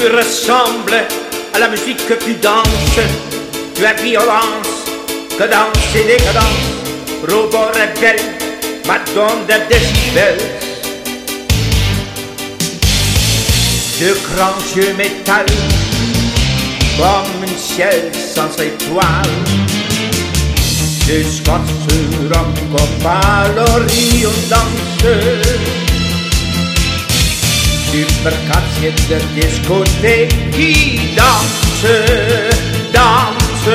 Ressembles à la musique que tu danses. Tu as violence, que danse et décadence. Robot rebelle, madone de décibels. De grands yeux métal, comme un ciel sans étoiles. De scosse encore pas l'orion danse. Supercazie de qui danse, danse.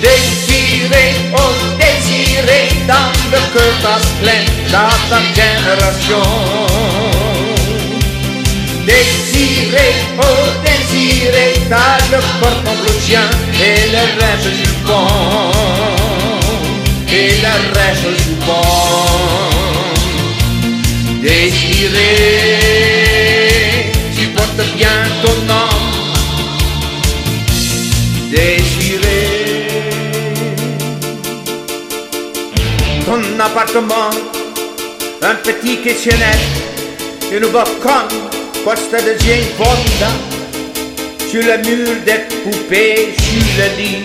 Désiré, oh désiré, dans le cœur ta dans ta génération. Désiré, oh désiré, t'as le corps convulsien et le rêve du bon, et le rêve du bon. Désiré, ton appartement, un petit questionnaire, une balcon, poste de Jane Fonda, sur le mur des poupées, sur le lit.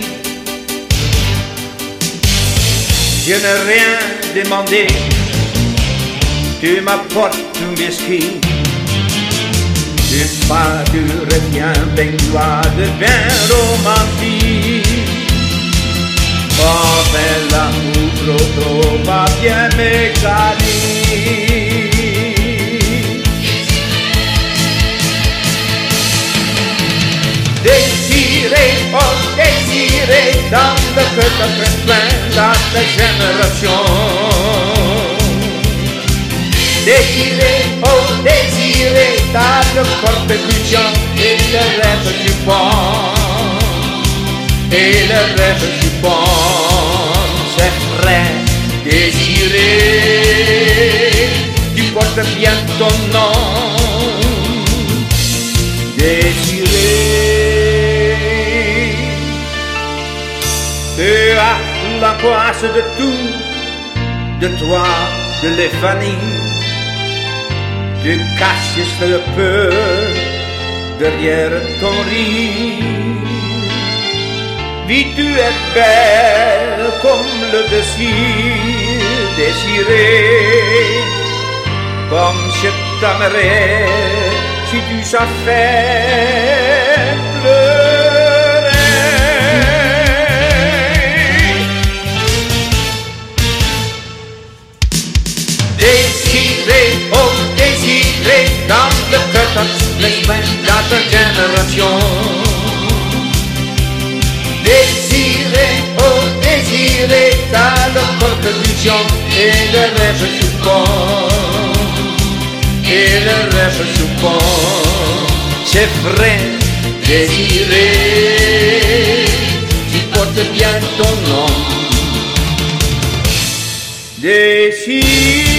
Je n'ai rien demandé, tu m'apportes un biscuit. Pas du reviens, baignoire de vin romantique. Oh, bel amour, pas bien mécanique. Désiré, oh désiré, dans le cœur de plein dans oh le corps pétillant et le rêve du bon. Et le rêve du bon, c'est vrai, désiré, tu portes bien ton nom. Désiré, tu as la poisse de tout, de toi, de l'éphanine. Tu caches le peu derrière ton rire. Vie, tu es belle comme le désir désiré. Comme je t'aimerais si tu savais dans le cœur les de ta génération. Désiré, oh désiré, t'as le corps de vision et le rêve soupant. Et le rêve soupant, c'est vrai, désiré, tu portes bien ton nom. Désiré.